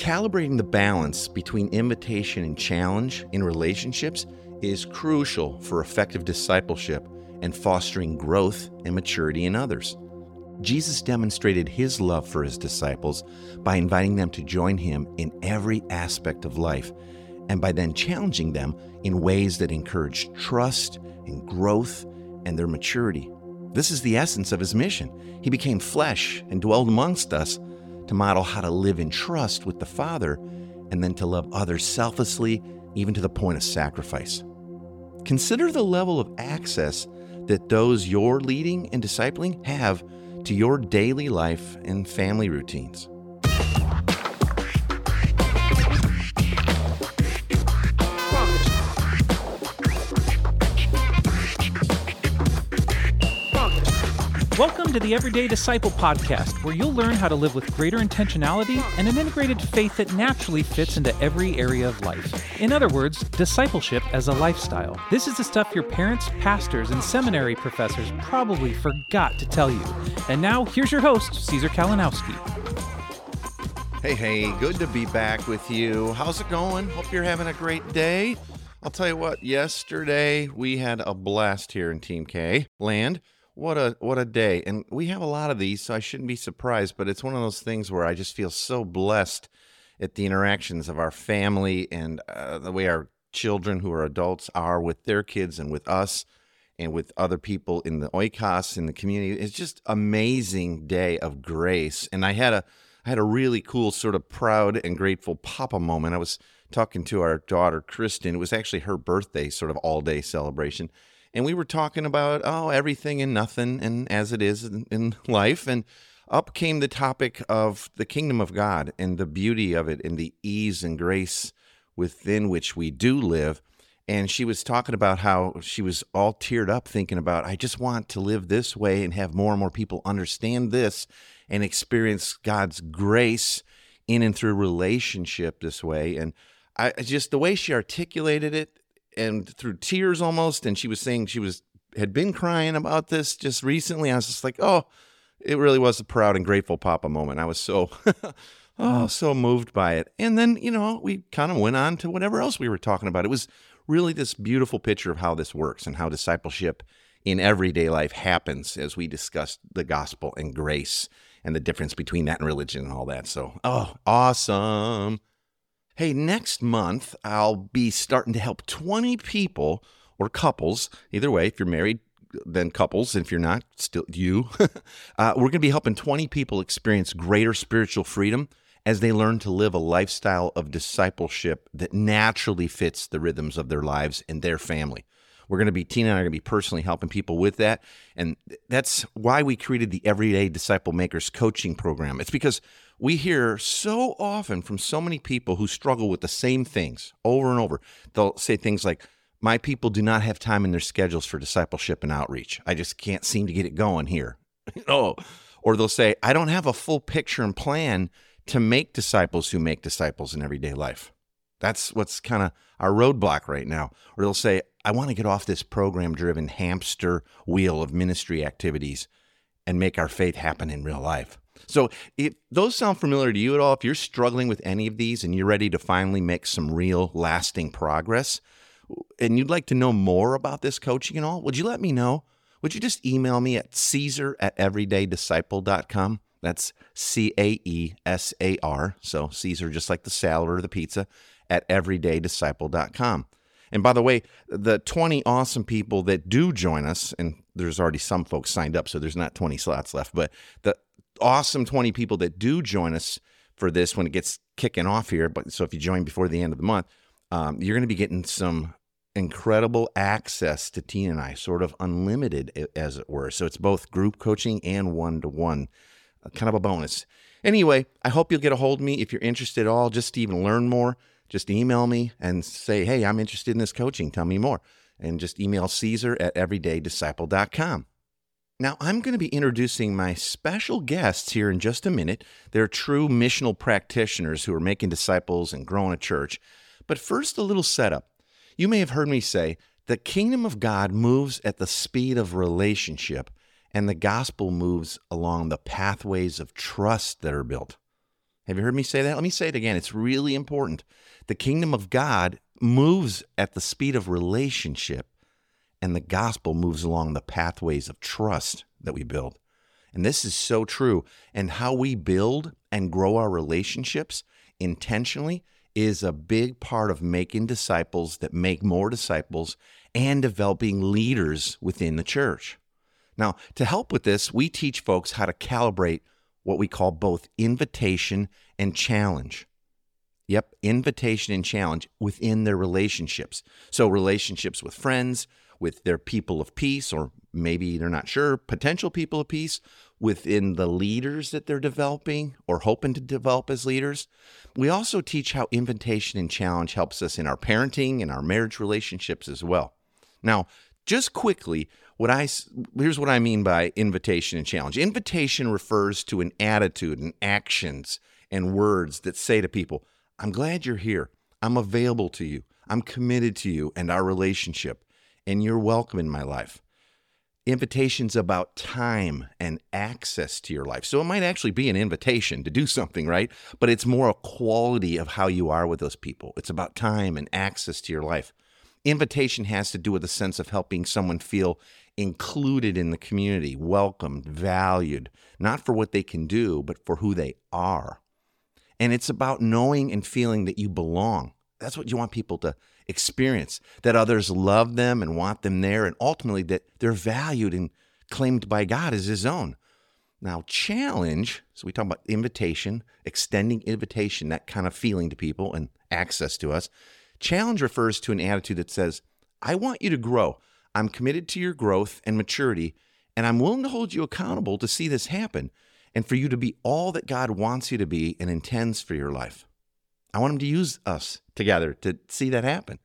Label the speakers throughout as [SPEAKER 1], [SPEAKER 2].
[SPEAKER 1] Calibrating the balance between invitation and challenge in relationships is crucial for effective discipleship and fostering growth and maturity in others. Jesus demonstrated his love for his disciples by inviting them to join him in every aspect of life and by then challenging them in ways that encourage trust and growth and their maturity. This is the essence of his mission. He became flesh and dwelled amongst us to model how to live in trust with the Father and then to love others selflessly, even to the point of sacrifice. Consider the level of access that those you're leading and discipling have to your daily life and family routines.
[SPEAKER 2] Welcome to the Everyday Disciple podcast, where you'll learn how to live with greater intentionality and an integrated faith that naturally fits into every area of life. In other words, discipleship as a lifestyle. This is the stuff your parents, pastors, and seminary professors probably forgot to tell you. And now, here's your host, Caesar Kalinowski.
[SPEAKER 1] Hey, hey, good to be back with you. How's it going? Hope you're having a great day. I'll tell you what, yesterday we had a blast here in Team K land what a what a day. And we have a lot of these so i shouldn't be surprised but it's one of those things where i just feel so blessed at the interactions of our family and uh, the way our children who are adults are with their kids and with us and with other people in the oikos in the community. It's just amazing day of grace. And i had a i had a really cool sort of proud and grateful papa moment. I was talking to our daughter kristen. It was actually her birthday sort of all day celebration and we were talking about oh everything and nothing and as it is in, in, life and up came the topic of the kingdom of god and the beauty of it and the ease and grace within which we do live. And she was talking about how she was all teared up thinking about i just want to live this way and have more and more people understand this and experience god's grace in and through relationship this way. And I just the way she articulated it and through tears almost. And she was saying she was had been crying about this just recently. I was just like, oh, it really was a proud and grateful Papa moment. I was so, oh, oh, so moved by it. And then, you know, we kind of went on to whatever else we were talking about. It was really this beautiful picture of how this works and how discipleship in everyday life happens as we discussed the gospel and grace and the difference between that and religion and all that. So, oh, awesome. Hey, next month I'll be starting to help 20 people or couples, either way, if you're married, then couples. If you're not, still you. uh, we're going to be helping 20 people experience greater spiritual freedom as they learn to live a lifestyle of discipleship that naturally fits the rhythms of their lives and their family. We're going to be, Tina and I are going to be personally helping people with that. And that's why we created the Everyday Disciple Makers coaching program. It's because we hear so often from so many people who struggle with the same things over and over. They'll say things like, My people do not have time in their schedules for discipleship and outreach. I just can't seem to get it going here. oh. Or they'll say, I don't have a full picture and plan to make disciples who make disciples in everyday life. That's what's kind of our roadblock right now. Or they'll say, I want to get off this program driven hamster wheel of ministry activities and make our faith happen in real life. So, if those sound familiar to you at all, if you're struggling with any of these and you're ready to finally make some real lasting progress, and you'd like to know more about this coaching and all, would you let me know? Would you just email me at Caesar at everydaydisciple.com? That's C A E S A R. So Caesar, just like the salad or the pizza, at everydaydisciple.com. And by the way, the 20 awesome people that do join us, and there's already some folks signed up, so there's not 20 slots left, but the awesome 20 people that do join us for this when it gets kicking off here. But so if you join before the end of the month, um, you're going to be getting some incredible access to Tina and I, sort of unlimited, as it were. So it's both group coaching and one to one, kind of a bonus. Anyway, I hope you'll get a hold of me if you're interested at all, just to even learn more. Just email me and say, hey, I'm interested in this coaching. Tell me more. And just email Caesar at everydaydisciple.com. Now, I'm going to be introducing my special guests here in just a minute. They're true missional practitioners who are making disciples and growing a church. But first, a little setup. You may have heard me say the kingdom of God moves at the speed of relationship, and the gospel moves along the pathways of trust that are built. Have you heard me say that? Let me say it again. It's really important. The kingdom of God moves at the speed of relationship, and the gospel moves along the pathways of trust that we build. And this is so true. And how we build and grow our relationships intentionally is a big part of making disciples that make more disciples and developing leaders within the church. Now, to help with this, we teach folks how to calibrate what we call both invitation and challenge. Yep, invitation and challenge within their relationships. So, relationships with friends, with their people of peace, or maybe they're not sure, potential people of peace, within the leaders that they're developing or hoping to develop as leaders. We also teach how invitation and challenge helps us in our parenting and our marriage relationships as well. Now, just quickly, what I here's what I mean by invitation and challenge. Invitation refers to an attitude and actions and words that say to people, "I'm glad you're here. I'm available to you. I'm committed to you and our relationship, and you're welcome in my life." invitations about time and access to your life. So it might actually be an invitation to do something, right? But it's more a quality of how you are with those people. It's about time and access to your life. Invitation has to do with a sense of helping someone feel included in the community, welcomed, valued, not for what they can do, but for who they are. And it's about knowing and feeling that you belong. That's what you want people to experience, that others love them and want them there, and ultimately that they're valued and claimed by God as His own. Now, challenge, so we talk about invitation, extending invitation, that kind of feeling to people and access to us. Challenge refers to an attitude that says, I want you to grow. I'm committed to your growth and maturity, and I'm willing to hold you accountable to see this happen and for you to be all that God wants you to be and intends for your life. I want him to use us together to see that happen.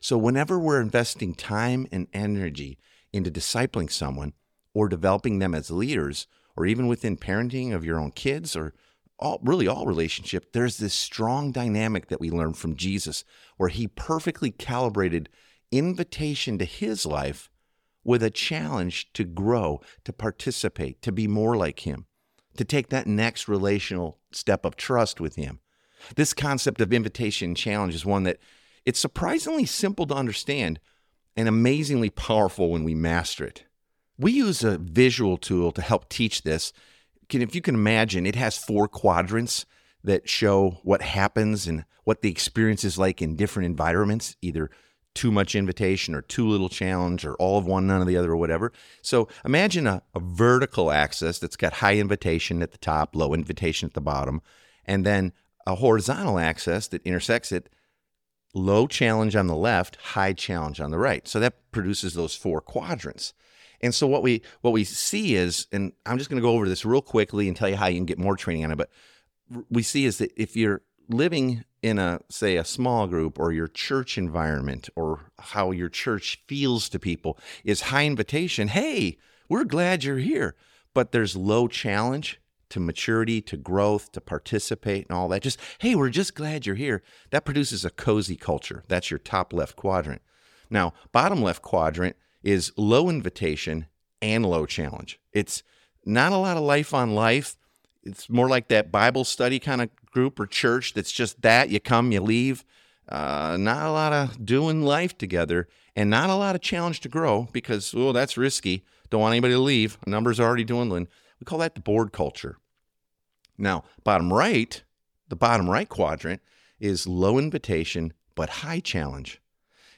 [SPEAKER 1] So, whenever we're investing time and energy into discipling someone or developing them as leaders, or even within parenting of your own kids or all, really all relationship, there's this strong dynamic that we learn from Jesus where he perfectly calibrated invitation to his life with a challenge to grow, to participate, to be more like him, to take that next relational step of trust with him. This concept of invitation challenge is one that it's surprisingly simple to understand and amazingly powerful when we master it. We use a visual tool to help teach this. If you can imagine, it has four quadrants that show what happens and what the experience is like in different environments, either too much invitation or too little challenge or all of one, none of the other, or whatever. So imagine a, a vertical axis that's got high invitation at the top, low invitation at the bottom, and then a horizontal axis that intersects it, low challenge on the left, high challenge on the right. So that produces those four quadrants. And so what we what we see is, and I'm just going to go over this real quickly and tell you how you can get more training on it. But we see is that if you're living in a say a small group or your church environment or how your church feels to people is high invitation. Hey, we're glad you're here, but there's low challenge to maturity, to growth, to participate, and all that. Just, hey, we're just glad you're here. That produces a cozy culture. That's your top left quadrant. Now, bottom left quadrant is low invitation and low challenge. It's not a lot of life on life. It's more like that Bible study kind of group or church that's just that you come, you leave. Uh, not a lot of doing life together and not a lot of challenge to grow because, oh, that's risky. Don't want anybody to leave. Numbers are already dwindling. We call that the bored culture. Now, bottom right, the bottom right quadrant is low invitation but high challenge.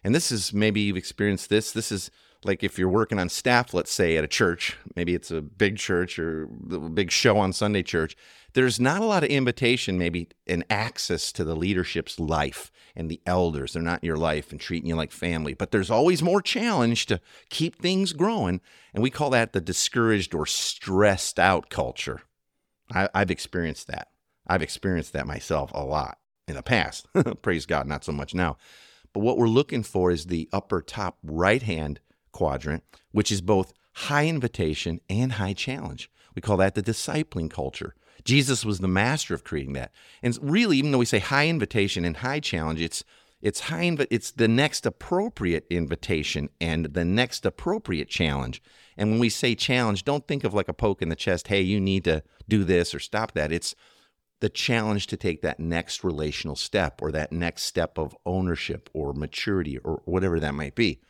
[SPEAKER 1] And this is maybe you've experienced this. This is like if you're working on staff, let's say at a church, maybe it's a big church or a big show on Sunday church, there's not a lot of invitation, maybe, and access to the leadership's life and the elders. They're not in your life and treating you like family, but there's always more challenge to keep things growing. And we call that the discouraged or stressed out culture. I, I've experienced that. I've experienced that myself a lot in the past. Praise God, not so much now. But what we're looking for is the upper top right hand quadrant, which is both high invitation and high challenge. We call that the discipling culture. Jesus was the master of creating that. And really, even though we say high invitation and high challenge, it's it's high inv- it's the next appropriate invitation and the next appropriate challenge. And when we say challenge, don't think of like a poke in the chest, hey, you need to do this or stop that. It's the challenge to take that next relational step or that next step of ownership or maturity or whatever that might be.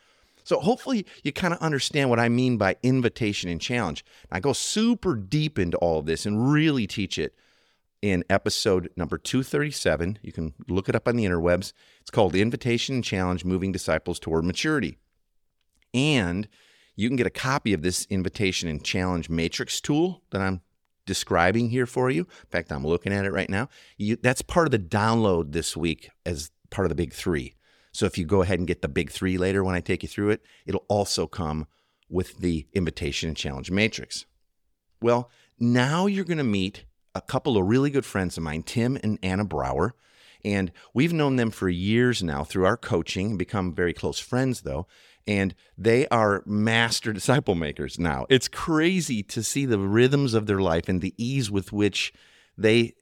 [SPEAKER 1] So hopefully you kind of understand what I mean by invitation and challenge. I go super deep into all of this and really teach it in episode number 237. You can look it up on the interwebs. It's called Invitation and Challenge Moving Disciples Toward Maturity. And you can get a copy of this invitation and challenge matrix tool that I'm describing here for you. In fact, I'm looking at it right now. You, that's part of the download this week as part of the big three. So if you go ahead and get the big three later when I take you through it, it'll also come with the invitation and challenge matrix. Well, now you're going to meet a couple of really good friends of mine, Tim and Anna Brower. And we've known them for years now through our coaching, and become very close friends though. And they are master disciple makers now. It's crazy to see the rhythms of their life and the ease with which they,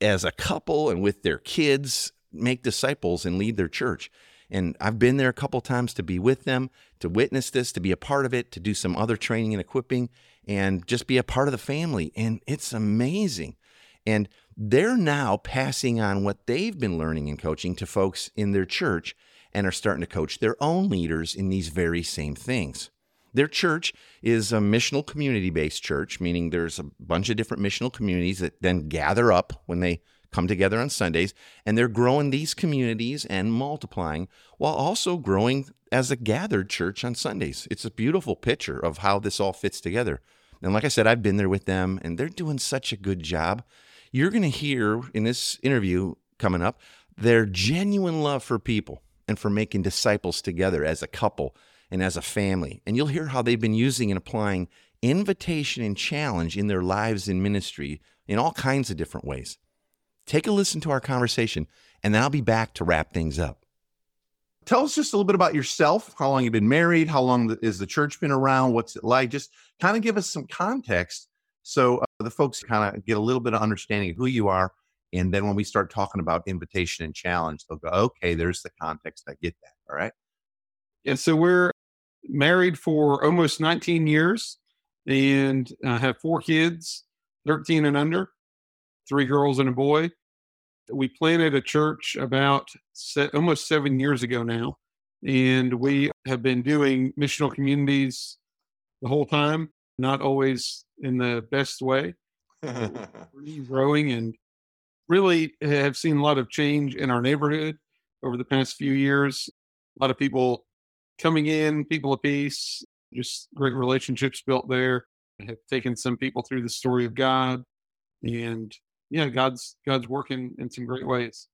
[SPEAKER 1] as a couple and with their kids, make disciples and lead their church. And I've been there a couple times to be with them, to witness this, to be a part of it, to do some other training and equipping, and just be a part of the family. And it's amazing. And they're now passing on what they've been learning and coaching to folks in their church and are starting to coach their own leaders in these very same things. Their church is a missional community based church, meaning there's a bunch of different missional communities that then gather up when they come together on Sundays, and they're growing these communities and multiplying while also growing as a gathered church on Sundays. It's a beautiful picture of how this all fits together. And like I said, I've been there with them, and they're doing such a good job. You're going to hear in this interview coming up their genuine love for people and for making disciples together as a couple and as a family. And you'll hear how they've been using and applying invitation and challenge in their lives and ministry in all kinds of different ways. Take a listen to our conversation, and then I'll be back to wrap things up. Tell us just a little bit about yourself. How long you've been married? How long is the church been around? What's it like? Just kind of give us some context so uh, the folks kind of get a little bit of understanding of who you are and then when we start talking about invitation and challenge, they'll go, okay, there's the context. I get that. All right.
[SPEAKER 3] And so we're married for almost 19 years and I have four kids, 13 and under, three girls and a boy. We planted a church about se- almost seven years ago now. And we have been doing missional communities the whole time, not always in the best way. growing and really have seen a lot of change in our neighborhood over the past few years. A lot of people coming in, people of peace, just great relationships built there. I have taken some people through the story of God, and yeah, God's God's working in some great ways.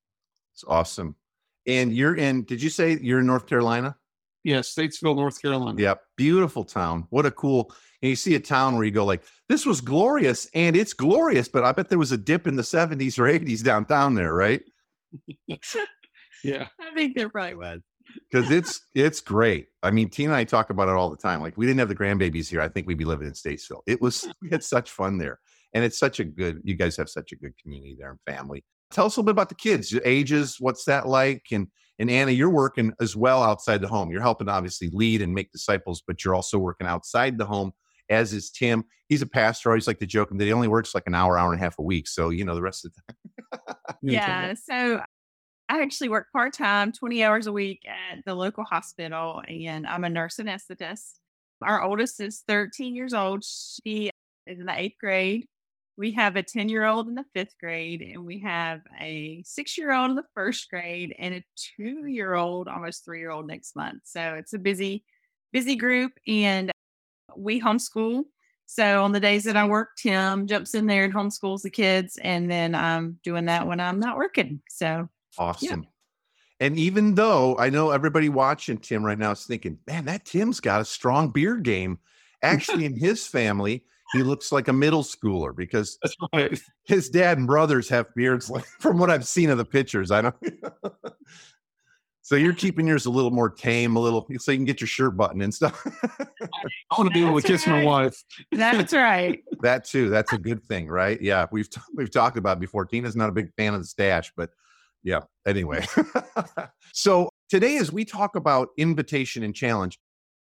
[SPEAKER 1] It's awesome. And you're in? Did you say you're in North Carolina?
[SPEAKER 3] Yeah, Statesville, North Carolina.
[SPEAKER 1] Yep, beautiful town. What a cool and you see a town where you go like, this was glorious and it's glorious, but I bet there was a dip in the 70s or 80s downtown there, right?
[SPEAKER 3] yeah.
[SPEAKER 4] I think there probably was.
[SPEAKER 1] Because it's it's great. I mean, Tina and I talk about it all the time. Like we didn't have the grandbabies here. I think we'd be living in Statesville. It was we had such fun there. And it's such a good, you guys have such a good community there and family. Tell us a little bit about the kids, ages, what's that like? And and Anna, you're working as well outside the home. You're helping obviously lead and make disciples, but you're also working outside the home as is Tim. He's a pastor. I always like to joke him that he only works like an hour, hour and a half a week. So, you know, the rest of the
[SPEAKER 4] time. yeah. So I actually work part time, 20 hours a week at the local hospital, and I'm a nurse anesthetist. Our oldest is 13 years old. She is in the eighth grade. We have a 10 year old in the fifth grade, and we have a six year old in the first grade, and a two year old, almost three year old next month. So it's a busy, busy group. And we homeschool. So on the days that I work, Tim jumps in there and homeschools the kids, and then I'm doing that when I'm not working. So
[SPEAKER 1] awesome. Yeah. And even though I know everybody watching Tim right now is thinking, man, that Tim's got a strong beard game. Actually, in his family, he looks like a middle schooler because right. his dad and brothers have beards like from what I've seen of the pictures. I don't So you're keeping yours a little more tame, a little so you can get your shirt button and stuff.
[SPEAKER 3] I want to be able to kiss my wife.
[SPEAKER 4] That's right.
[SPEAKER 1] that too. That's a good thing, right? Yeah, we've t- we've talked about before. Tina's not a big fan of the stash, but yeah. Anyway, so today as we talk about invitation and challenge,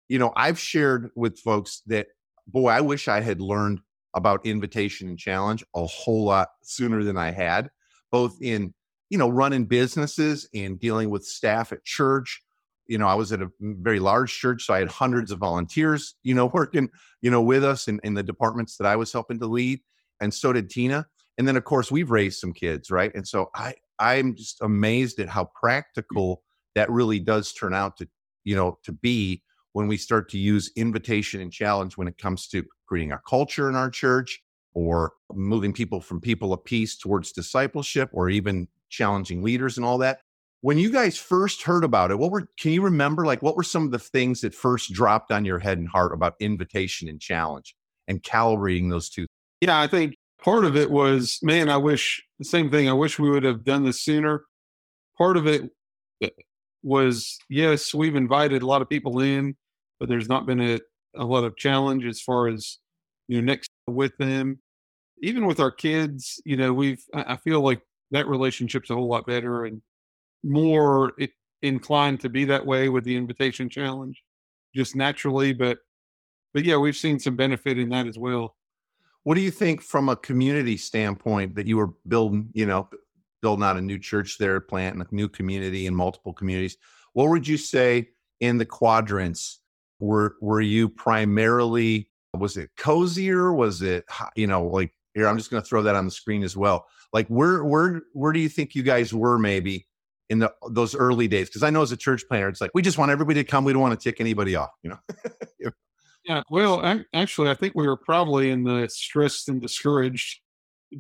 [SPEAKER 1] you know, I've shared with folks that boy, I wish I had learned
[SPEAKER 5] about invitation and challenge a whole lot sooner than I had, both in, you know, running businesses and dealing with staff at church. You know, I was at a very large church, so I had hundreds of volunteers, you know, working, you know, with us in, in the departments that I was helping to lead. And so did Tina. And then of course we've raised some kids, right? And so I I'm just amazed at how practical that really does turn out to, you know, to be when we start to use invitation and challenge when it comes to creating a culture in our church or moving people from people of peace towards discipleship or even challenging leaders and all that. When you guys first heard about it, what were can you remember like what were some of the things that first dropped on your head and heart about invitation and challenge and calibrating those two?
[SPEAKER 3] Yeah, I think part of it was, man, I wish the same thing. I wish we would have done this sooner. Part of it eh, was, yes, we've invited a lot of people in, but there's not been a, a lot of challenge as far as, you know, next with them. Even with our kids, you know, we've, I feel like that relationship's a whole lot better and more inclined to be that way with the invitation challenge just naturally. But, but yeah, we've seen some benefit in that as well.
[SPEAKER 5] What do you think from a community standpoint that you were building, you know, building out a new church there, planting a new community in multiple communities? What would you say in the quadrants? Were were you primarily was it cozier? Was it you know like here? I'm just going to throw that on the screen as well. Like where where where do you think you guys were maybe in the those early days? Because I know as a church planter, it's like we just want everybody to come. We don't want to tick anybody off. You know.
[SPEAKER 3] Yeah, well, I, actually, I think we were probably in the stressed and discouraged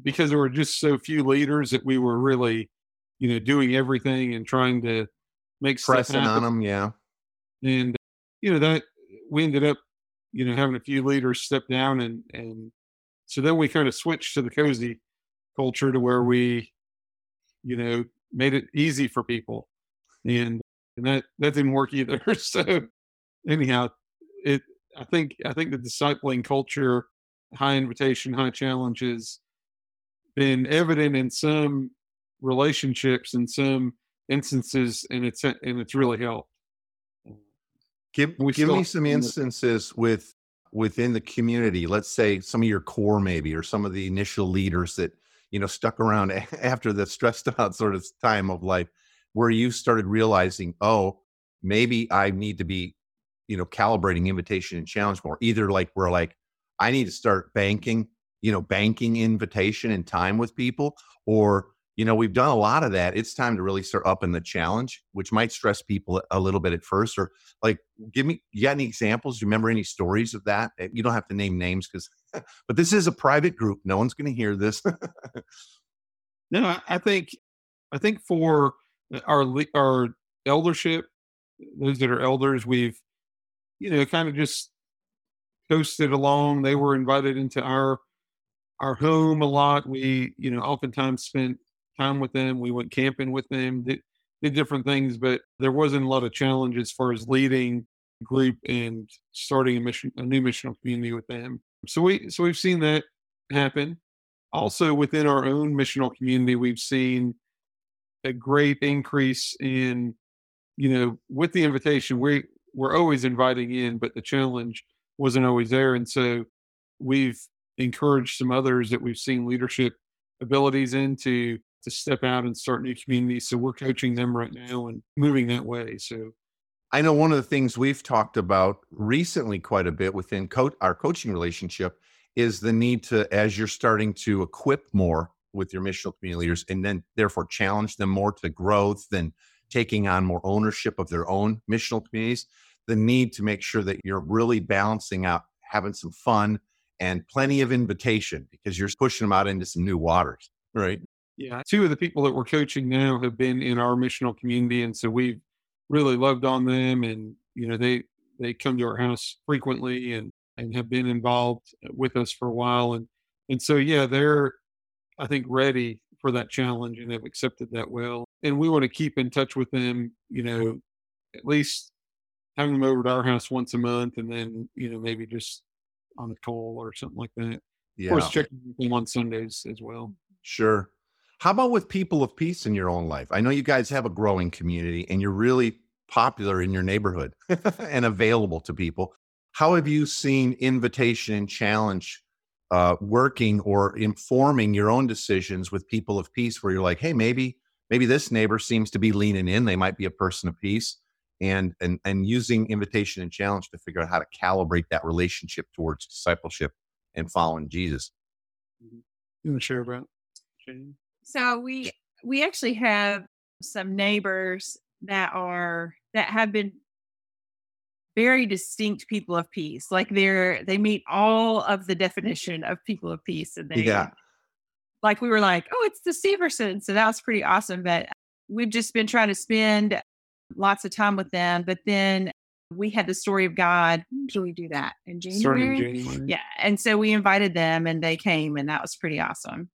[SPEAKER 3] because there were just so few leaders that we were really, you know, doing everything and trying to make
[SPEAKER 5] pressing on them. Yeah,
[SPEAKER 3] and you know that we ended up, you know, having a few leaders step down, and and so then we kind of switched to the cozy culture to where we, you know, made it easy for people, and and that that didn't work either. so anyhow, it I think I think the discipling culture, high invitation, high challenge, has been evident in some relationships in some instances, and it's and it's really helped.
[SPEAKER 5] Give give me some instances with within the community. Let's say some of your core, maybe, or some of the initial leaders that you know stuck around after the stressed out sort of time of life, where you started realizing, oh, maybe I need to be you know calibrating invitation and challenge more either like we're like i need to start banking you know banking invitation and time with people or you know we've done a lot of that it's time to really start up in the challenge which might stress people a little bit at first or like give me you got any examples do you remember any stories of that eh, you don't have to name names because but this is a private group no one's going to hear this
[SPEAKER 3] no i think i think for our our eldership those that are elders we've you know, kind of just coasted along. They were invited into our our home a lot. We, you know, oftentimes spent time with them. We went camping with them, did, did different things, but there wasn't a lot of challenge as far as leading group and starting a mission, a new missional community with them. So we, so we've seen that happen. Also within our own missional community, we've seen a great increase in, you know, with the invitation, we we're always inviting in, but the challenge wasn't always there. And so we've encouraged some others that we've seen leadership abilities into to step out and start new communities. So we're coaching them right now and moving that way. So
[SPEAKER 5] I know one of the things we've talked about recently quite a bit within co- our coaching relationship is the need to, as you're starting to equip more with your missional community leaders and then therefore challenge them more to growth than taking on more ownership of their own missional communities, the need to make sure that you're really balancing out having some fun and plenty of invitation because you're pushing them out into some new waters, right?
[SPEAKER 3] Yeah. Two of the people that we're coaching now have been in our missional community. And so we've really loved on them and, you know, they, they come to our house frequently and, and have been involved uh, with us for a while. And, and so, yeah, they're, I think, ready for that challenge and have accepted that well. And we want to keep in touch with them, you know, at least having them over to our house once a month and then, you know, maybe just on a call or something like that. Yeah. Of course, checking them on Sundays as well.
[SPEAKER 5] Sure. How about with people of peace in your own life? I know you guys have a growing community and you're really popular in your neighborhood and available to people. How have you seen invitation and challenge uh, working or informing your own decisions with people of peace, where you're like, hey, maybe maybe this neighbor seems to be leaning in. They might be a person of peace, and and and using invitation and challenge to figure out how to calibrate that relationship towards discipleship and following Jesus.
[SPEAKER 3] Mm-hmm. You want to share about Jane?
[SPEAKER 4] So we we actually have some neighbors that are that have been very distinct people of peace. Like they're they meet all of the definition of people of peace. And they
[SPEAKER 5] Yeah.
[SPEAKER 4] like we were like, oh, it's the Severson. So that was pretty awesome. But we've just been trying to spend lots of time with them. But then we had the story of God. When we do that? In
[SPEAKER 3] Starting in
[SPEAKER 4] January?
[SPEAKER 3] January.
[SPEAKER 4] Yeah. And so we invited them and they came and that was pretty awesome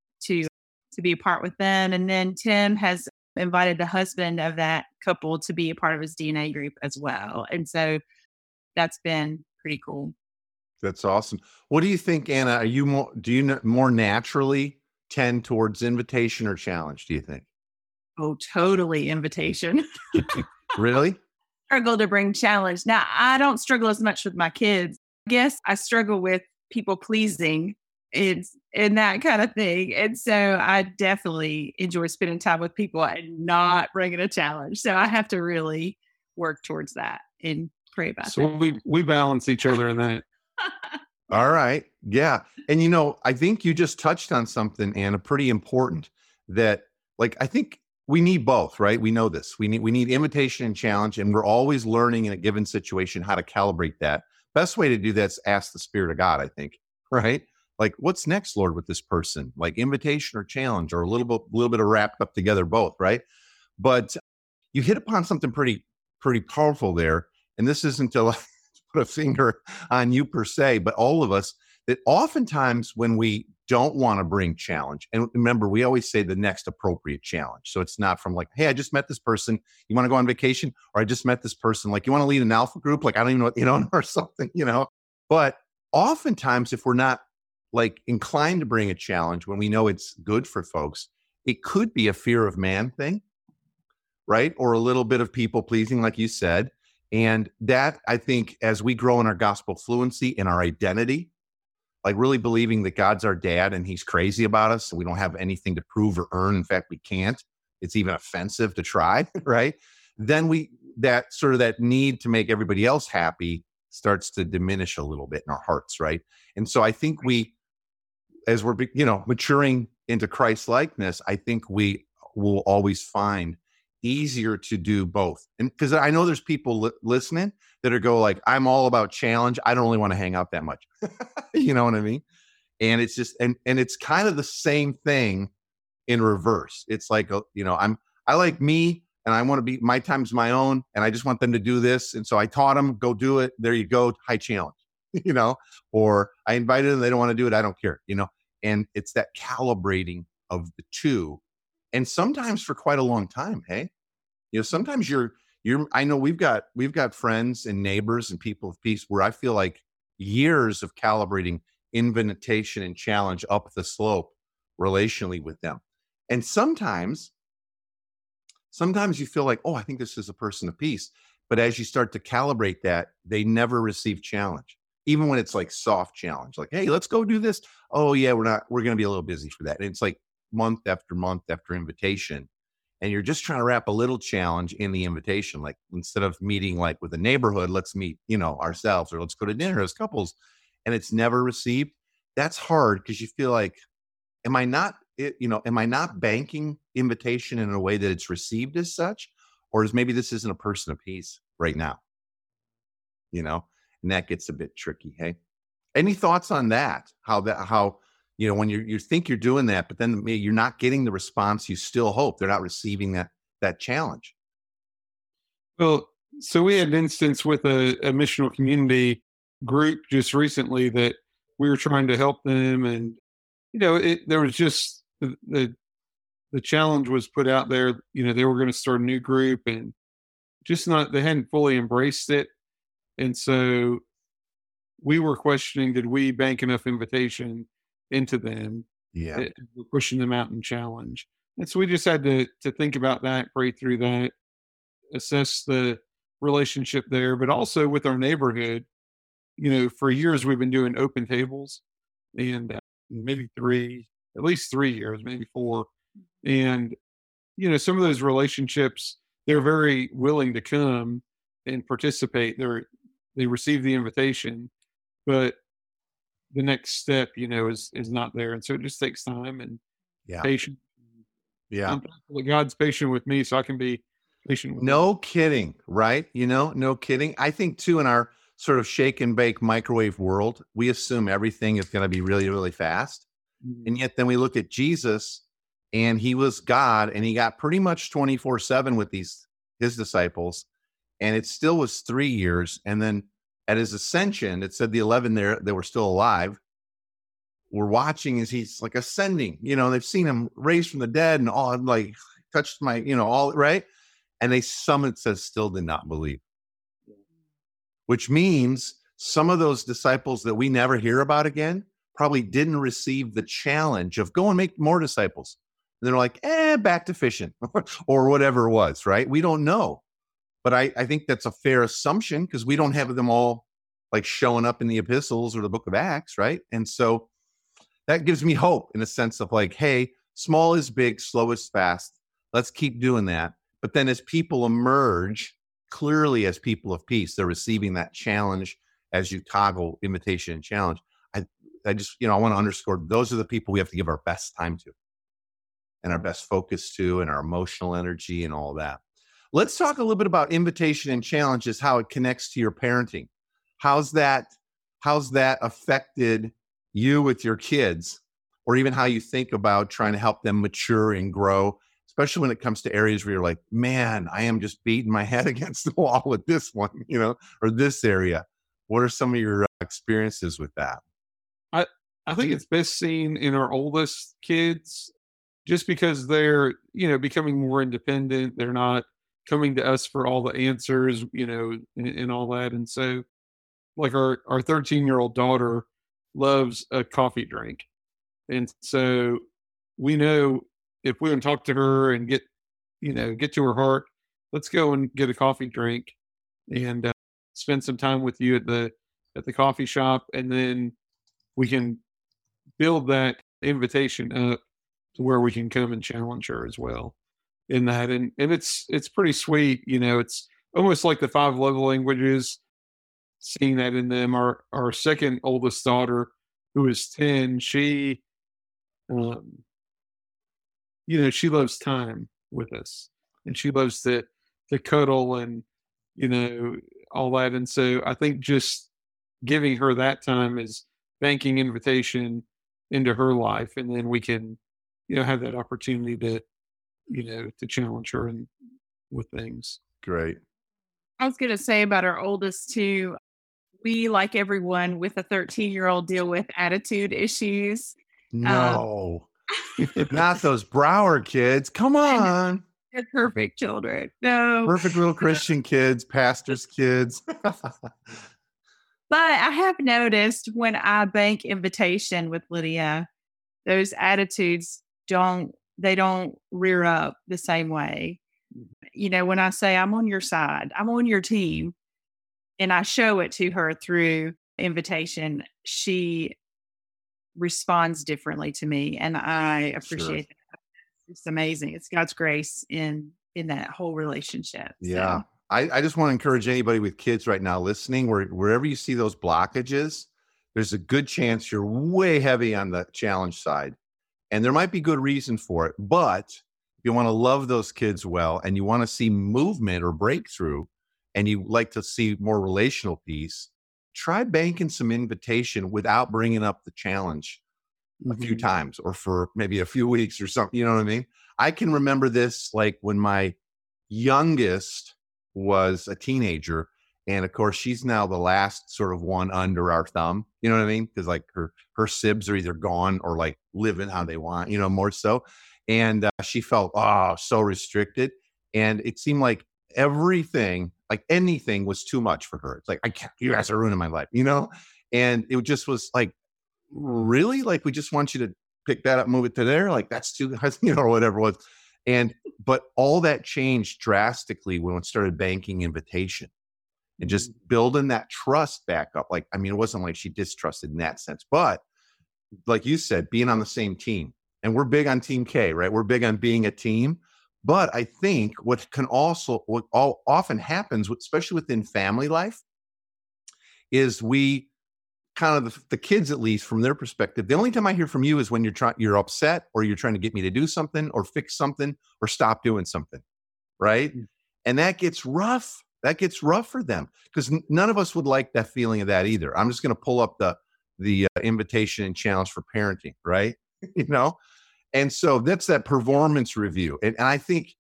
[SPEAKER 4] to be a part with them. And then Tim has invited the husband of that couple to be a part of his DNA group as well. And so that's been pretty cool.
[SPEAKER 5] That's awesome. What do you think, Anna? Are you more do you more naturally tend towards invitation or challenge? Do you think?
[SPEAKER 4] Oh, totally invitation.
[SPEAKER 5] Really?
[SPEAKER 4] struggle to bring challenge. Now, I don't struggle as much with my kids. I guess I struggle with people pleasing it's and that kind of thing. And so I definitely enjoy spending time with people and not bringing a challenge. So I have to really work towards that and pray about
[SPEAKER 3] So we we balance each other in that.
[SPEAKER 4] that.
[SPEAKER 5] All right. Yeah. And you know, I think you just touched on something, Anna, pretty important that like I think we need both, right? We know this. We need we need invitation and challenge, and we're always learning in a given situation how to calibrate that. Best way to do that is ask the Spirit of God, I think, right? Like, what's next, Lord, with this person? Like invitation or challenge, or a little bit, little bit of wrapped up together, both, right? But you hit upon something pretty, pretty powerful there. And this isn't to put a finger on you per se, but all of us that oftentimes when we don't want to bring challenge, and remember, we always say the next appropriate challenge. So it's not from like, hey, I just met this person. You want to go on vacation? Or I just met this person. Like, you want to lead an alpha group? Like, I don't even know what, you know, or something, you know. But oftentimes, if we're not like inclined to bring a challenge when we know it's good for folks, it could be a fear of man thing, right? Or a little bit of people pleasing, like you said. And that, I think, as we grow in our gospel fluency and our identity, like really believing that God's our dad and he's crazy about us, and we don't have anything to prove or earn. In fact, we can't. It's even offensive to try, right? Then we, that sort of that need to make everybody else happy starts to diminish a little bit in our hearts, right? And so I think we, as we're, you know, maturing into Christ likeness, I think we will always find easier to do both. And because I know there's people li- listening that are go like, I'm all about challenge. I don't really want to hang out that much. you know what I mean? And it's just, and and it's kind of the same thing in reverse. It's like, uh, you know, I'm I like me and I want to be my time's my own and I just want them to do this. And so I taught them, go do it. There you go, high challenge, you know, or I invited them, they don't want to do it. I don't care, you know. And it's that calibrating of the two. And sometimes for quite a long time, hey, you know, sometimes you're you're I know we've got we've got friends and neighbors and people of peace where I feel like years of calibrating invitation and challenge up the slope relationally with them. And sometimes sometimes you feel like, oh, I think this is a person of peace. But as you start to calibrate that, they never receive challenge. Even when it's like soft challenge, like, hey, let's go do this. Oh, yeah, we're not, we're gonna be a little busy for that. And it's like month after month after invitation. And you're just trying to wrap a little challenge in the invitation. Like instead of meeting like with a neighborhood, let's meet, you know, ourselves or let's go to dinner as couples. And it's never received. That's hard because you feel like, am I not it, you know, am I not banking invitation in a way that it's received as such? Or is maybe this isn't a person of peace right now? You know, and that gets a bit tricky. Hey, any thoughts on that? How that, how, you know, when you you think you're doing that, but then you're not getting the response you still hope. They're not receiving that that challenge.
[SPEAKER 3] Well, so we had an instance with a, a missional community group just recently that we were trying to help them, and you know, it, there was just the, the the challenge was put out there. You know, they were going to start a new group, and just not they hadn't fully embraced it, and so we were questioning: did we bank enough invitation into them?
[SPEAKER 5] Yeah.
[SPEAKER 3] we're pushing them out and challenge. And so we just had to to think about that, pray through that, assess the relationship there, but also with our neighborhood. You know, for years we've been doing open tables, and uh, maybe three, at least three years, maybe four. And, you know, some of those relationships, they're very willing to come and participate. They're, they receive the invitation, but the next step, you know, is, is not there. And so it just takes time and
[SPEAKER 5] Yeah.
[SPEAKER 3] patience.
[SPEAKER 5] Yeah.
[SPEAKER 3] I'm thankful that God's patient with me so I can be patient.
[SPEAKER 5] No kidding, right? You know, no kidding. I think too in our sort of shake and bake microwave world, we assume everything is going to be really, really fast.
[SPEAKER 3] Mhm.
[SPEAKER 5] And yet then we look at Jesus and he was God and he got pretty much 24 7 with these his disciples. And it still was three years. And then at his ascension, it said the 11 there that were still alive were watching as he's like ascending. You know, they've seen him raised from the dead and all like touched my, you know, all right. And they some it says still did not believe. Which means some of those disciples that we never hear about again probably didn't receive the challenge of go and make more disciples. And they're like, eh, back to fishing or whatever it was, right? We don't know. But I, I think that's a fair assumption because we don't have them all like showing up in the epistles or the book of Acts, right? And so that gives me hope in a sense of like, hey, small is big, slow is fast. Let's keep doing that. But then as people emerge, clearly as people of peace, they're receiving that challenge as you toggle invitation and challenge. I, I just, you know, I want to underscore those are the people we have to give our best time to and our best focus to and our emotional energy and all that. Let's talk a little bit about invitation and challenges, how it connects to your parenting. How's that, how's that affected you with your kids, or even how you think about trying to help them mature and grow, especially when it comes to areas where you're like, man, I am just beating my head against the wall with this one, you know, or this area. What are some of your uh, experiences with that?
[SPEAKER 3] I, I think it's best seen in our oldest kids just because they're, you know, becoming more independent. They're not coming to us for all the answers, you know, and, and all that. And so like our our 13 year old daughter loves a coffee drink. And so we know if we to talk to her and get, you know, get to her heart, let's go and get a coffee drink and uh, spend some time with you at the at the coffee shop and then we can build that invitation up to where we can come and challenge her as well in that and and it's it's pretty sweet you know it's almost like the five love languages seeing that in them. Our our second oldest daughter who is 10 she um you know she loves time with us and she loves to to cuddle and you know all that. And so i think just giving her that time is banking invitation into her life and then we can you know have that opportunity to you know to challenge her and with things
[SPEAKER 5] Great.
[SPEAKER 4] I was going to say about our oldest too. We, like everyone with a 13 year old, deal with attitude issues.
[SPEAKER 5] Um, no, not those Brower kids. Come on.
[SPEAKER 4] They're perfect children. No,
[SPEAKER 5] Perfect little Christian kids, pastors' kids.
[SPEAKER 4] But I have noticed when I bank invitation with Lydia, those attitudes don't they don't rear up the same way. Mm-hmm. You know, when I say I'm on your side, I'm on your team, and I show it to her through invitation, she responds differently to me, and I appreciate that. It's amazing. It's God's grace in in that whole relationship. So,
[SPEAKER 5] Yeah. I, I just want to encourage anybody with kids right now listening, where wherever you see those blockages, there's a good chance you're way heavy on the challenge side. And there might be good reason for it. But if you want to love those kids well and you want to see movement or breakthrough and you like to see more relational peace, try banking some invitation without bringing up the challenge a few
[SPEAKER 3] Mhm.
[SPEAKER 5] times or for maybe a few weeks or something. You know what I mean? I can remember this like when my youngest was a teenager. And of course, she's now the last sort of one under our thumb. You know what I mean? Because like her her sibs are either gone or like living how they want, you know, more so. And uh, she felt oh so restricted, and it seemed like everything, like anything, was too much for her. It's like I can't. You guys are ruining my life, you know. And it just was like, really, like we just want you to pick that up, move it to there. Like that's too, you know, or whatever was. And but all that changed drastically when we started banking invitation and just building that trust back up. Like, I mean, it wasn't like she distrusted in that sense, but like you said, being on the same team. And we're big on Team K, right? We're big on being a team. But I think what can also, what all often happens, especially within family life, is we kind of the, the, kids at least from their perspective the only time i hear from you is when you're trying you're upset or you're trying to get me to do something or fix something or stop doing something right mm. and that gets rough that gets rough for them because n- none of us would like that feeling of that either i'm just going to pull up the the uh, invitation and challenge for parenting right you know and so that's that performance review and, and i think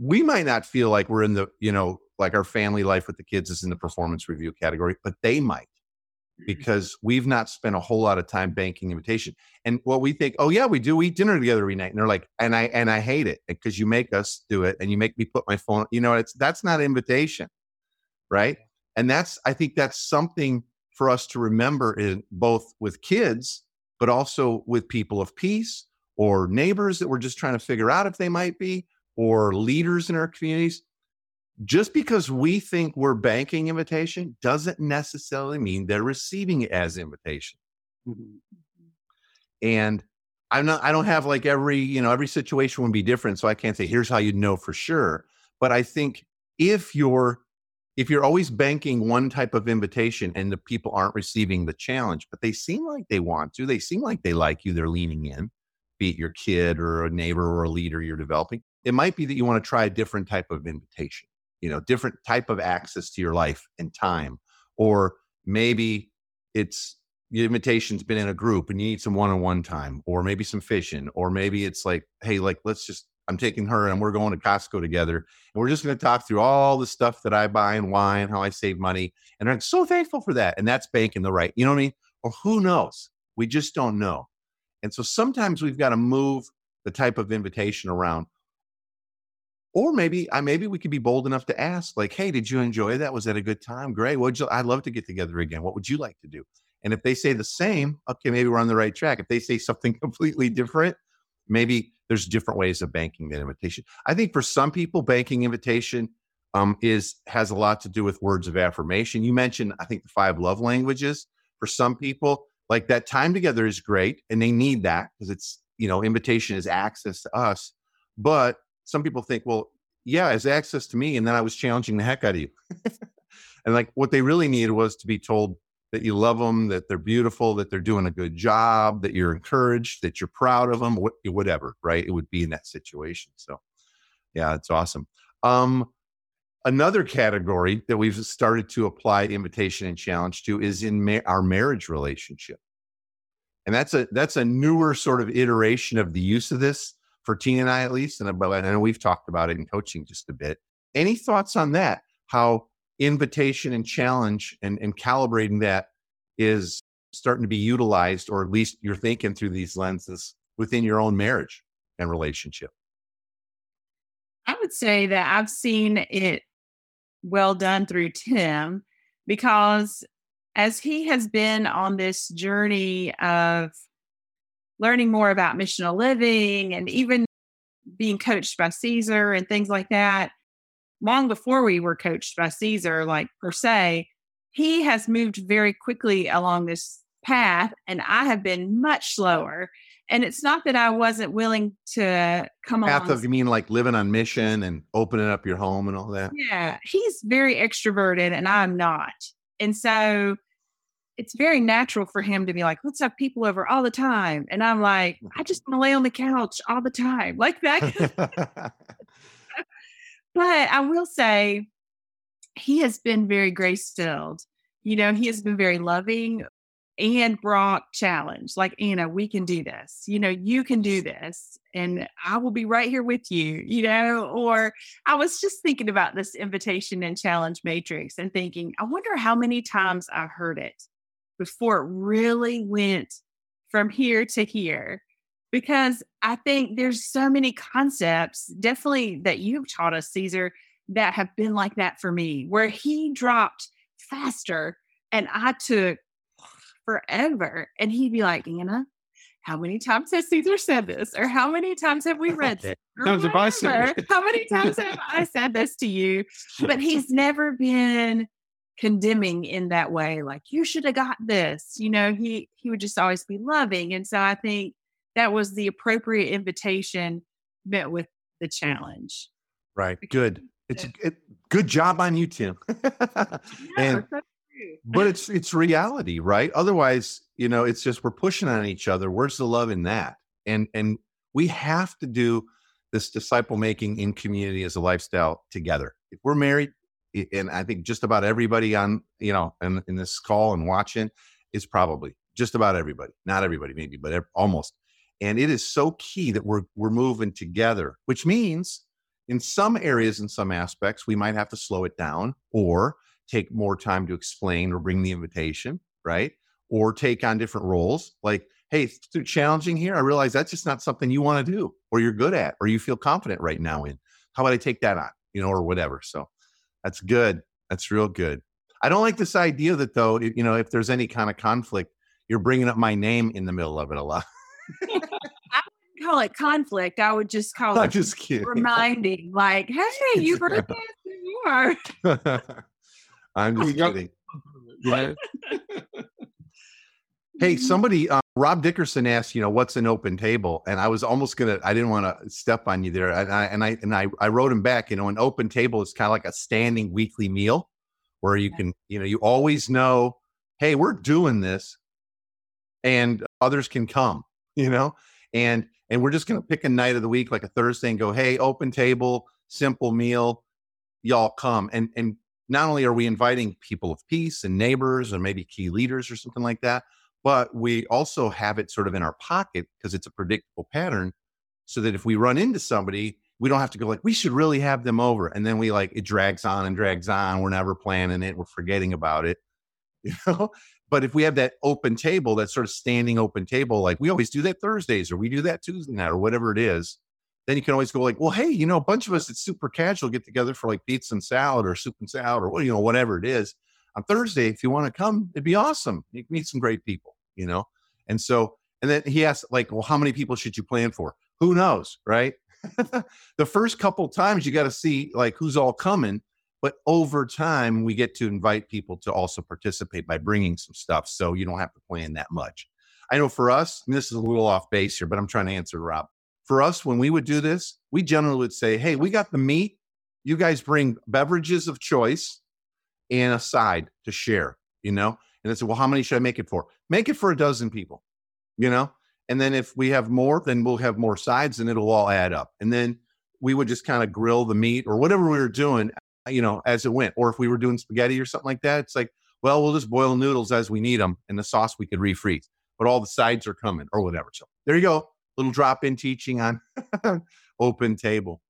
[SPEAKER 5] we might not feel like we're in the you know like our family life with the kids is in the performance review category but they might Mm-hmm. because we've not spent a whole lot of time banking invitation. And what we think, oh yeah, we do. We eat dinner together every night. And they're like, and I and I hate it because you make us do it and you make me put my phone. You know, it's that's not invitation, right? And that's I think that's something for us to remember in both with kids, but also with people of peace or neighbors that we're just trying to figure out if they might be, or leaders in our communities just because we think we're banking invitation doesn't necessarily mean they're receiving it as invitation. Mm-hmm. And I'm not, I don't have like every, you know, every situation would be different. So I can't say, here's how you know for sure. But I think if you're, if you're always banking one type of invitation and the people aren't receiving the challenge, but they seem like they want to, they seem like they like you, they're leaning in, be it your kid or a neighbor or a leader you're developing, it might be that you want to try a different type of invitation you know different type of access to your life and time or maybe it's the invitation's been in a group and you need some one-on-one time or maybe some fishing or maybe it's like hey like let's just i'm taking her and we're going to costco together and we're just going to talk through all the stuff that i buy and why and how i save money and i'm so thankful for that and that's banking the right you know what i mean or who knows we just don't know and so sometimes we've got to move the type of invitation around or maybe I maybe we could be bold enough to ask, like, "Hey, did you enjoy that? Was that a good time? Great. Would you? I'd love to get together again. What would you like to do?" And if they say the same, okay, maybe we're on the right track. If they say something completely different, maybe there's different ways of banking that invitation. I think for some people, banking invitation um, is has a lot to do with words of affirmation. You mentioned, I think, the five love languages. For some people, like that time together is great, and they need that because it's you know invitation is access to us, but some people think, well, yeah, it's access to me, and then I was challenging the heck out of you. and like what they really needed was to be told that you love them, that they're beautiful, that they're doing a good job, that you're encouraged, that you're proud of them, whatever, right? It would be in that situation. So, yeah, it's awesome. Um, another category that we've started to apply invitation and challenge to is in ma- our marriage relationship, and that's a that's a newer sort of iteration of the use of this for Tina and I at least, and I know we've talked about it in coaching just a bit. Any thoughts on that? How invitation and challenge and, and calibrating that is starting to be utilized, or at least you're thinking through these lenses within your own marriage and relationship?
[SPEAKER 4] I would say that I've seen it well done through Tim because as he has been on this journey of learning more about missional living and even being coached by Caesar and things like that, long before we were coached by Caesar, like per se, he has moved very quickly along this path, and I have been much slower. And it's not that I wasn't willing to come
[SPEAKER 5] path along. Path of you mean like living on mission and opening up your home and all that?
[SPEAKER 4] Yeah, he's very extroverted, and I'm not. And so it's very natural for him to be like, let's have people over all the time. And I'm like, I just want to lay on the couch all the time, like that. but I will say, he has been very grace filled. You know, he has been very loving and brought challenge like anna we can do this. You know you can do this and i will be right here with you you know? Or i was just thinking about this invitation and challenge matrix and thinking i wonder how many times i heard it before it really went from here to here because I think there's so many concepts, definitely that you've taught us, Caesar, that have been like that for me, where he dropped faster and I took forever. And he'd be like, Anna, how many times has Caesar said this? Or how many times have we read this?
[SPEAKER 3] Times have I said
[SPEAKER 4] How many times have I said this to you? But he's never been condemning in that way, like you should have got this. You know, he he would just always be loving. And so I think that was the appropriate invitation met with the challenge.
[SPEAKER 5] Right. Good. It's it, good job on you, Tim. and but it's it's reality, right? Otherwise, you know, it's just we're pushing on each other. Where's the love in that? And and we have to do this disciple making in community as a lifestyle together. If we're married, and I think just about everybody on you know in, in this call and watching is probably just about everybody, not everybody maybe, but almost. And it is so key that we're we're moving together, which means in some areas, in some aspects, we might have to slow it down or take more time to explain or bring the invitation, right? Or take on different roles. Like, hey, it's too challenging here. I realize that's just not something you want to do or you're good at or you feel confident right now in. How about I take that on, you know, or whatever. So that's good. That's real good. I don't like this idea that though, you know, if there's any kind of conflict, you're bringing up my name in the middle of it a lot.
[SPEAKER 4] I wouldn't call it conflict. I would just call
[SPEAKER 5] I'm
[SPEAKER 4] it
[SPEAKER 5] just kidding.
[SPEAKER 4] reminding, like, hey, you were you are.
[SPEAKER 5] I'm just kidding.
[SPEAKER 3] Yeah.
[SPEAKER 5] Hey, somebody, uh, Rob Dickerson asked, you know, what's an open table? And I was almost gonna, I didn't want to step on you there, and I and I and I, I wrote him back. You know, an open table is kind of like a standing weekly meal, where you can, you know, you always know, hey, we're doing this, and others can come, you know, and and we're just gonna pick a night of the week, like a Thursday, and go, hey, open table, simple meal, y'all come, and and not only are we inviting people of peace and neighbors and maybe key leaders or something like that but we also have it sort of in our pocket because it's a predictable pattern so that if we run into somebody we don't have to go like we should really have them over. And then we like it drags on and drags on. We're never planning it. We're forgetting about it you know? But if we have that open table that sort of standing open table like we always do that thursdays or we do that tuesday night or whatever it is then you can always go like well hey you know a bunch of us it's super casual get together for like pizza and salad or soup and salad or you know whatever it is. On thursday if you want to come it'd be awesome. You can meet some great people you know? And so and then he asked like well how many people should you plan for? Who knows right? The first couple times you got to see like who's all coming but over time we get to invite people to also participate by bringing some stuff so you don't have to plan that much i know for us this is a little off base here but i'm trying to answer rob for us when we would do this we generally would say hey we got the meat you guys bring beverages of choice and a side to share you know and they said, well, how many should I make it for? Make it for a dozen people, you know? And then if we have more, then we'll have more sides and it'll all add up. And then we would just kind of grill the meat or whatever we were doing, you know, as it went. Or if we were doing spaghetti or something like that, it's like, well, we'll just boil noodles as we need them and the sauce we could refreeze, but all the sides are coming or whatever. So there you go. Little drop in teaching on open table.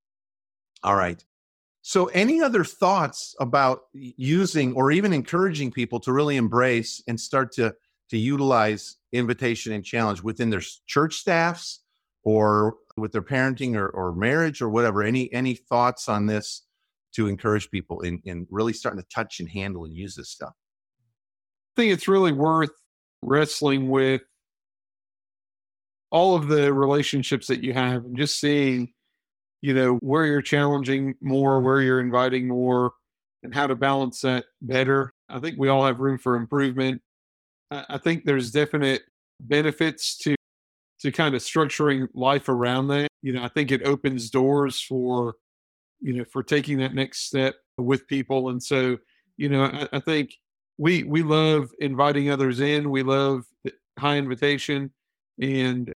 [SPEAKER 5] All right. So, any other thoughts about using or even encouraging people to really embrace and start to to utilize invitation and challenge within their church staffs or with their parenting or, or marriage or whatever? Any any thoughts on this to encourage people in in really starting to touch and handle and use this stuff?
[SPEAKER 3] I think it's really worth wrestling with all of the relationships that you have and just seeing, you know, where you're challenging more, where you're inviting more, and how to balance that better. I think we all have room for improvement. I, think there's definite benefits to to kind of structuring life around that. You know, I think it opens doors for, you know, for taking that next step with people. And so, you know, I, I think we we love inviting others in. We love high invitation, and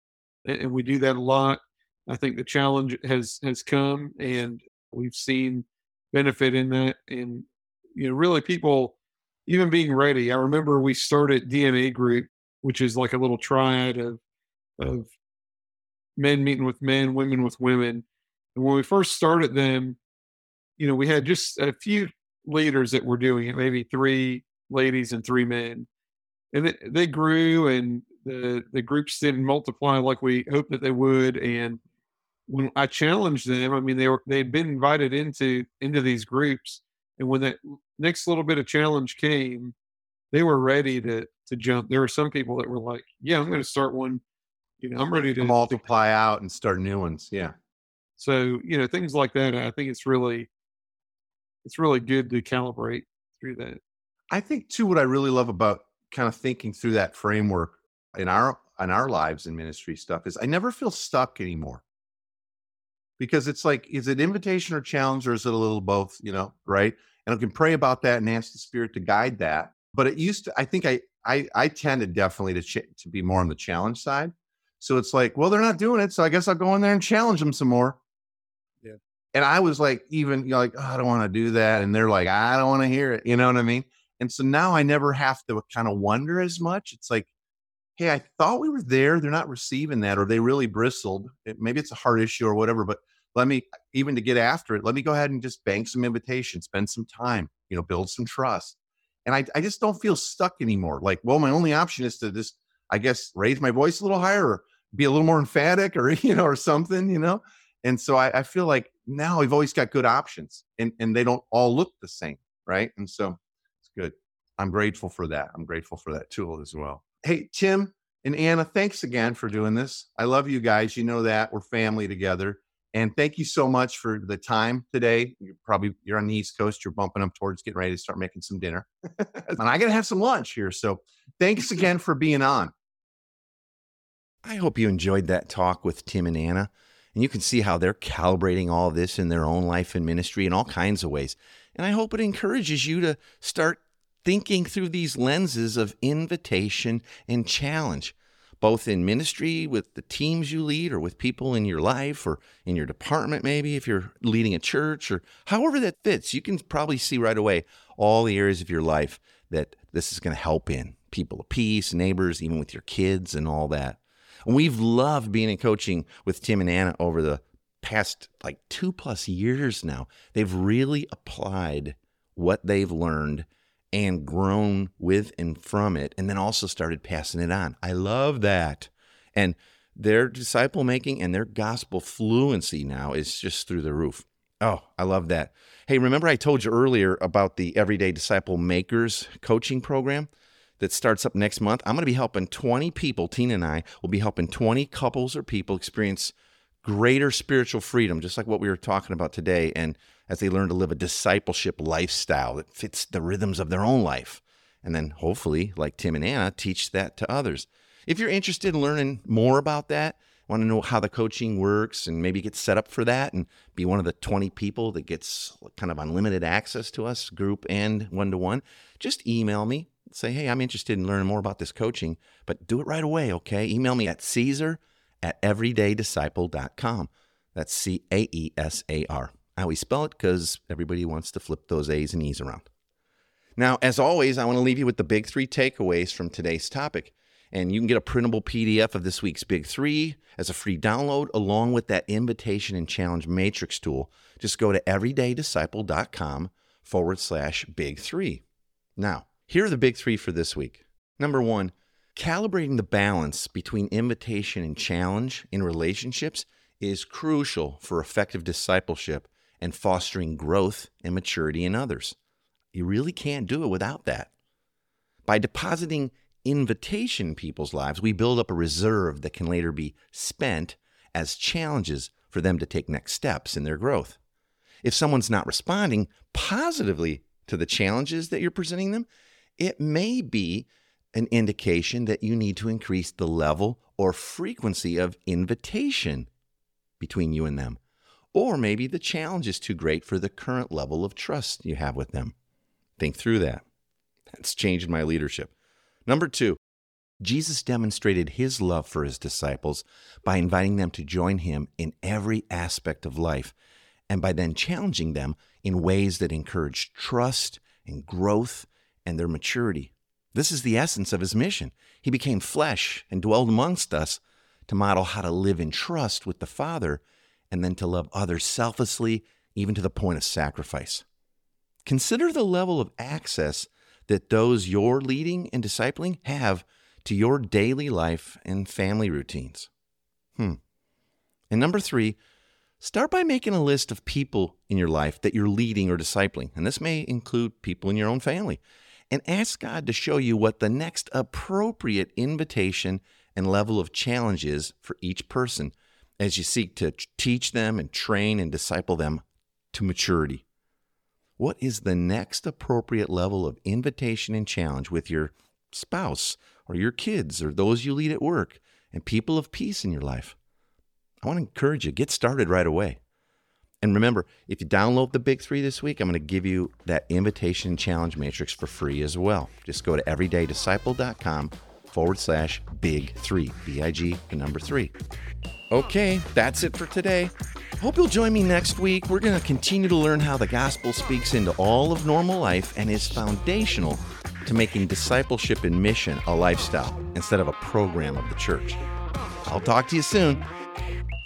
[SPEAKER 3] and we do that a lot. I think the challenge has has come, and we've seen benefit in that. And you know, really, people even being ready. I remember we started DNA group, which is like a little triad of of men meeting with men, women with women. When we first started them, you know, we had just a few leaders that were doing it, maybe three ladies and three men. And it, they grew and the the groups didn't multiply like we hoped that they would. And when I challenged them, I mean they were they'd been invited into into these groups. And when that next little bit of challenge came, they were ready to to jump. There were some people that were like, Yeah, I'm gonna start one. You know, I'm ready to
[SPEAKER 5] To multiply out and start new ones. Yeah.
[SPEAKER 3] So, you know, things like that, I think it's really it's really good to calibrate through that.
[SPEAKER 5] I think too what I really love about kind of thinking through that framework in our in our lives in ministry stuff is I never feel stuck anymore. Because it's like, is it invitation or challenge, or is it a little both, you know, right? And I can pray about that and ask the spirit to guide that. But it used to, I think I I I tended definitely to ch- to be more on the challenge side. So it's like, well, they're not doing it, so I guess I'll go in there and challenge them some more. And I was like, even you know, like, oh, I don't want to do that, and they're like, I don't want to hear it. You know what I mean? And so now I never have to kind of wonder as much. It's like, hey, I thought we were there. They're not receiving that, or they really bristled. Maybe it's a heart issue or whatever, but let me even to get after it, let me go ahead and just bank some invitations, spend some time, you know, build some trust. And I, I just don't feel stuck anymore. Like, well, my only option is to just, I guess, raise my voice a little higher or be a little more emphatic or, you know, or something, you know? And so I, I feel like now we've always got good options and, and they don't all look the same. Right. And so it's good. I'm grateful for that. I'm grateful for that tool as well. Hey, Tim and Anna, thanks again for doing this. I love you guys. You know that we're family together. And thank you so much for the time today. You're probably you're on the East Coast. You're bumping up towards getting ready to start making some dinner, and I got to have some lunch here. So thanks again for being on.
[SPEAKER 1] I hope you enjoyed that talk with Tim and Anna. And you can see how they're calibrating all this in their own life and ministry in all kinds of ways. And I hope it encourages you to start thinking through these lenses of invitation and challenge, both in ministry with the teams you lead or with people in your life or in your department, maybe if you're leading a church or however that fits. You can probably see right away all the areas of your life that this is going to help in people of peace, neighbors, even with your kids and all that. We've loved being in coaching with Tim and Anna over the past like two plus years now. They've really applied what they've learned and grown with and from it, and then also started passing it on. I love that. And their disciple making and their gospel fluency now is just through the roof. Oh, I love that. Hey, remember I told you earlier about the Everyday Disciple Makers coaching program? That starts up next month. I'm going to be helping 20 people, Tina and I will be helping 20 couples or people experience greater spiritual freedom, just like what we were talking about today. And as they learn to live a discipleship lifestyle that fits the rhythms of their own life. And then hopefully, like Tim and Anna, teach that to others. If you're interested in learning more about that, want to know how the coaching works and maybe get set up for that and be one of the 20 people that gets kind of unlimited access to us, group and one to one, just email me say, hey, I'm interested in learning more about this coaching, but do it right away, okay? Email me at Caesar at everydaydisciple.com. That's C A E S A R. I always spell it because everybody wants to flip those A's and E's around. Now, as always, I want to leave you with the big three takeaways from today's topic. And you can get a printable PDF of this week's Big Three as a free download, along with that invitation and challenge matrix tool. Just go to everydaydisciple.com forward slash big three. Now, here are the big three for this week. Number one, calibrating the balance between invitation and challenge in relationships is crucial for effective discipleship and fostering growth and maturity in others. You really can't do it without that. By depositing invitation in people's lives, we build up a reserve that can later be spent as challenges for them to take next steps in their growth. If someone's not responding positively to the challenges that you're presenting them, it may be an indication that you need to increase the level or frequency of invitation between you and them. Or maybe the challenge is too great for the current level of trust you have with them. Think through that. That's changed my leadership. Number two, Jesus demonstrated his love for his disciples by inviting them to join him in every aspect of life and by then challenging them in ways that encouraged trust and growth and their maturity. This is the essence of his mission. He became flesh and dwelled amongst us to model how to live in trust with the Father and then to love others selflessly, even to the point of sacrifice. Consider the level of access that those you're leading and discipling have to your daily life and family routines. Hmm. And number three, start by making a list of people in your life that you're leading or discipling. And this may include people in your own family and ask God to show you what the next appropriate invitation and level of challenge is for each person as you seek to teach them and train and disciple them to maturity. What is the next appropriate level of invitation and challenge with your spouse or your kids or those you lead at work and people of peace in your life? I want to encourage you, get started right away. And remember, if you download the Big Three this week, I'm going to give you that invitation challenge matrix for free as well. Just go to everydaydisciple.com forward slash big three, B I G, the number three. Okay, that's it for today. Hope you'll join me next week. We're going to continue to learn how the gospel speaks into all of normal life and is foundational to making discipleship and mission a lifestyle instead of a program of the church. I'll talk to you soon.